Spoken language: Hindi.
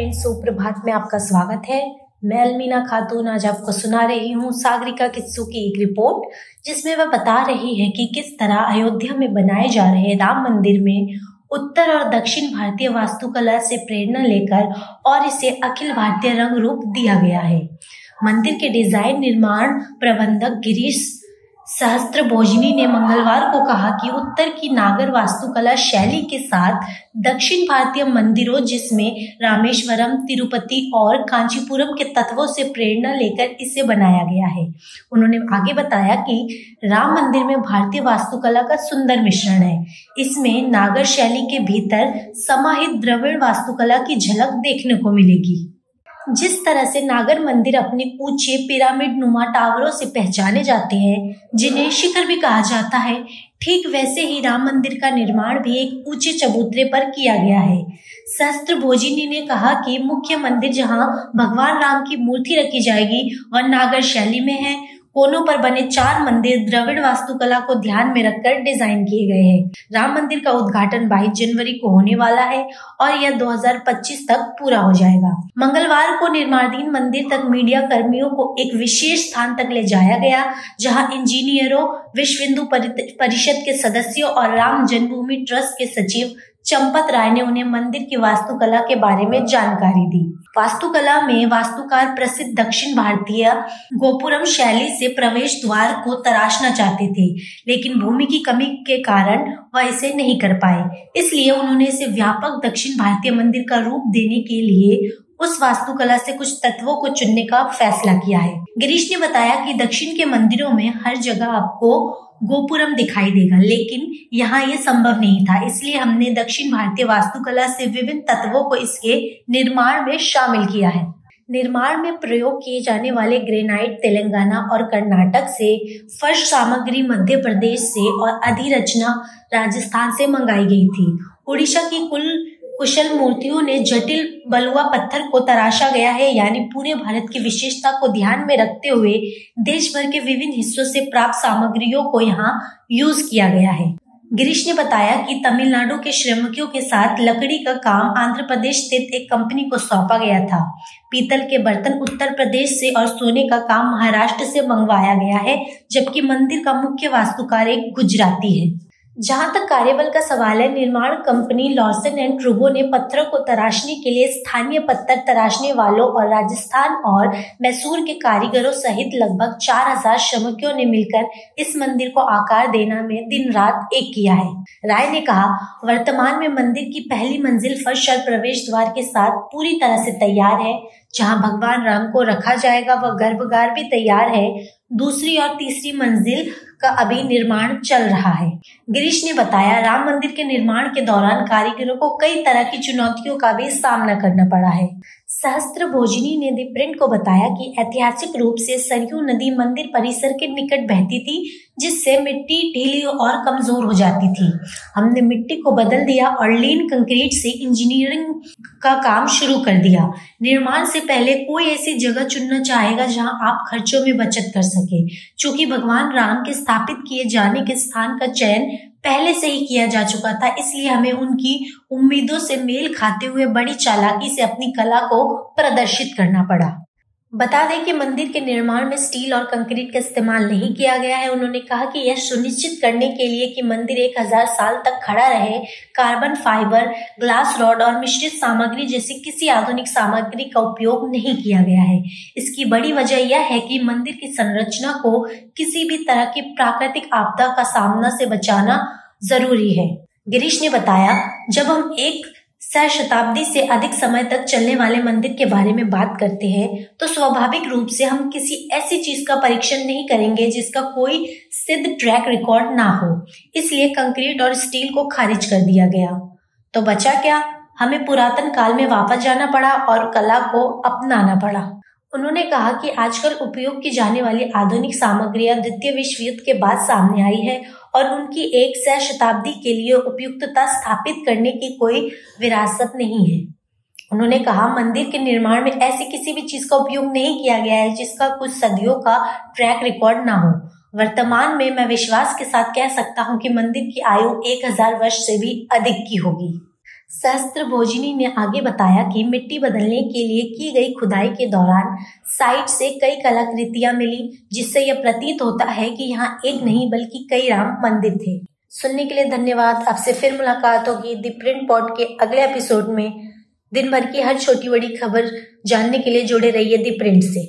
फ्रेंड्स सुप्रभात में आपका स्वागत है। मैं अलमीना खातून आज आपको सुना रही हूँ सागरिका किस्सू की एक रिपोर्ट, जिसमें वह बता रही है कि किस तरह अयोध्या में बनाए जा रहे राम मंदिर में उत्तर और दक्षिण भारतीय वास्तुकला से प्रेरणा लेकर और इसे अखिल भारतीय रंग रूप दिया गया है। मंदिर के डिज़ाइन, निर्माण, प्रबंधक गिरीश सहस्त्र भोजनी ने मंगलवार को कहा कि उत्तर की नागर वास्तुकला शैली के साथ दक्षिण भारतीय मंदिरों जिसमें रामेश्वरम, तिरुपति और कांचीपुरम के तत्वों से प्रेरणा लेकर इसे बनाया गया है। उन्होंने आगे बताया कि राम मंदिर में भारतीय वास्तुकला का सुंदर मिश्रण है। इसमें नागर शैली के भीतर समाहित द्रविड़ वास्तुकला की झलक देखने को मिलेगी। जिस तरह से नागर मंदिर अपने ऊँचे पिरामिड नुमा टावरों से पहचाने जाते हैं, जिन्हें शिखर भी कहा जाता है, ठीक वैसे ही राम मंदिर का निर्माण भी एक ऊँचे चबूतरे पर किया गया है। शस्त्र भोजिनी ने कहा कि मुख्य मंदिर जहाँ भगवान राम की मूर्ति रखी जाएगी और नागर शैली में है कोनों पर बने चार मंदिर द्रविड़ वास्तुकला को ध्यान में रखकर डिज़ाइन किए गए हैं। राम मंदिर का उद्घाटन 22 जनवरी को होने वाला है और यह 2025 तक पूरा हो जाएगा। मंगलवार को निर्माणाधीन मंदिर तक मीडिया कर्मियों को एक विशेष स्थान तक ले जाया गया, जहाँ इंजीनियरों, विश्व हिंदू परिषद के सदस्यों और राम जन्मभूमि ट्रस्ट के सचिव चंपत राय ने उन्हें मंदिर की वास्तुकला के बारे में जानकारी दी। वास्तुकला में वास्तुकार प्रसिद्ध दक्षिण भारतीय गोपुरम शैली से प्रवेश द्वार को तराशना चाहते थे, लेकिन भूमि की कमी के कारण वह इसे नहीं कर पाए। इसलिए उन्होंने इसे व्यापक दक्षिण भारतीय मंदिर का रूप देने के लिए उस वास्तुकला से कुछ तत्वों को चुनने का फैसला किया है। गिरीश ने बताया कि दक्षिण के मंदिरों में हर जगह आपको गोपुरम दिखाई देगा, लेकिन यहाँ ये संभव नहीं था। इसलिए हमने दक्षिण भारतीय वास्तुकला से विभिन्न तत्वों को इसके निर्माण में शामिल किया है। निर्माण में प्रयोग किए जाने वाले ग्रेनाइट, तेलंगाना और कर्नाटक से फर्श सामग्री मध्य प्रदेश से और अधिरचना राजस्थान से मंगाई गई थी। उड़ीसा की कुल कुशल मूर्तियों ने जटिल बलुआ पत्थर को तराशा गया है, यानी पूरे भारत की विशेषता को ध्यान में रखते हुए देश भर के विभिन्न हिस्सों से प्राप्त सामग्रियों को यहाँ यूज़ किया गया है। गिरीश ने बताया कि तमिलनाडु के श्रमिकों के साथ लकड़ी का काम आंध्र प्रदेश स्थित एक कंपनी को सौंपा गया था। पीतल के बर्तन उत्तर प्रदेश से और सोने का काम महाराष्ट्र से मंगवाया गया है, जबकि मंदिर का मुख्य वास्तुकार एक गुजराती है। जहाँ तक कार्यबल का सवाल है, निर्माण कंपनी लॉसन एंड ट्रूबो ने पत्थरों को तराशने के लिए स्थानीय पत्थर तराशने वालों और राजस्थान और मैसूर के कारीगरों सहित लगभग 4000 श्रमिकों ने मिलकर इस मंदिर को आकार देना में दिन रात एक किया है। राय ने कहा, वर्तमान में मंदिर की पहली मंजिल फर्श और प्रवेश द्वार के साथ पूरी तरह से तैयार है। जहाँ भगवान राम को रखा जाएगा, वह गर्भगार भी तैयार है। दूसरी और तीसरी मंजिल का अभी निर्माण चल रहा है। गिरीश ने बताया, राम मंदिर के निर्माण के दौरान कारीगरों को कई तरह की चुनौतियों का भी सामना करना पड़ा है। सहस्त्र भोजनी ने दी प्रिंट को बताया कि ऐतिहासिक रूप से सरयू नदी मंदिर परिसर के निकट बहती थी, जिससे मिट्टी ढीली और कमज़ोर हो जाती थी। हमने मिट्टी को बदल दिया और लीन कंक्रीट से इंजीनियरिंग का काम शुरू कर दिया। निर्माण से पहले कोई ऐसी जगह चुनना चाहेगा जहाँ आप खर्चों में बचत कर सके। चूँकि भगवान राम के स्थापित किए जाने के स्थान का चयन पहले से ही किया जा चुका था, इसलिए हमें उनकी उम्मीदों से मेल खाते हुए बड़ी चालाकी से अपनी कला को प्रदर्शित करना पड़ा। बता दें कि मंदिर के निर्माण में स्टील और कंक्रीट का इस्तेमाल नहीं किया गया है। उन्होंने कहा कि यह सुनिश्चित करने के लिए कि मंदिर एक हज़ार साल तक खड़ा रहे। कार्बन फाइबर, ग्लास रॉड और मिश्रित सामग्री जैसी किसी आधुनिक सामग्री का उपयोग नहीं किया गया है। इसकी बड़ी वजह यह है कि मंदिर की संरचना को किसी भी तरह की प्राकृतिक आपदा का सामना से बचाना ज़रूरी है। गिरीश ने बताया, जब हम एक सह शताब्दी से अधिक समय तक चलने वाले मंदिर के बारे में बात करते हैं तो स्वाभाविक रूप से हम किसी ऐसी चीज़ का परीक्षण नहीं करेंगे जिसका कोई सिद्ध ट्रैक रिकॉर्ड ना हो। इसलिए कंक्रीट और स्टील को खारिज कर दिया गया। तो बचा क्या? हमें पुरातन काल में वापस जाना पड़ा और कला को अपनाना पड़ा। उन्होंने कहा कि आजकल उपयोग की जाने वाली आधुनिक सामग्रियाँ द्वितीय विश्व युद्ध के बाद सामने आई है और उनकी एक सह शताब्दी के लिए उपयुक्तता स्थापित करने की कोई विरासत नहीं है। उन्होंने कहा, मंदिर के निर्माण में ऐसी किसी भी चीज़ का उपयोग नहीं किया गया है जिसका कुछ सदियों का ट्रैक रिकॉर्ड ना हो। वर्तमान में मैं विश्वास के साथ कह सकता हूँ कि मंदिर की आयु एक हज़ार वर्ष से भी अधिक की होगी। सहस्त्र भोजिनी ने आगे बताया कि मिट्टी बदलने के लिए की गई खुदाई के दौरान साइट से कई कलाकृतियाँ मिली, जिससे यह प्रतीत होता है कि यहाँ एक नहीं बल्कि कई राम मंदिर थे। सुनने के लिए धन्यवाद। आपसे फिर मुलाकात होगी दी प्रिंट पॉट के अगले एपिसोड में। दिन भर की हर छोटी बड़ी खबर जानने के लिए जुड़े रहिए दी प्रिंट से।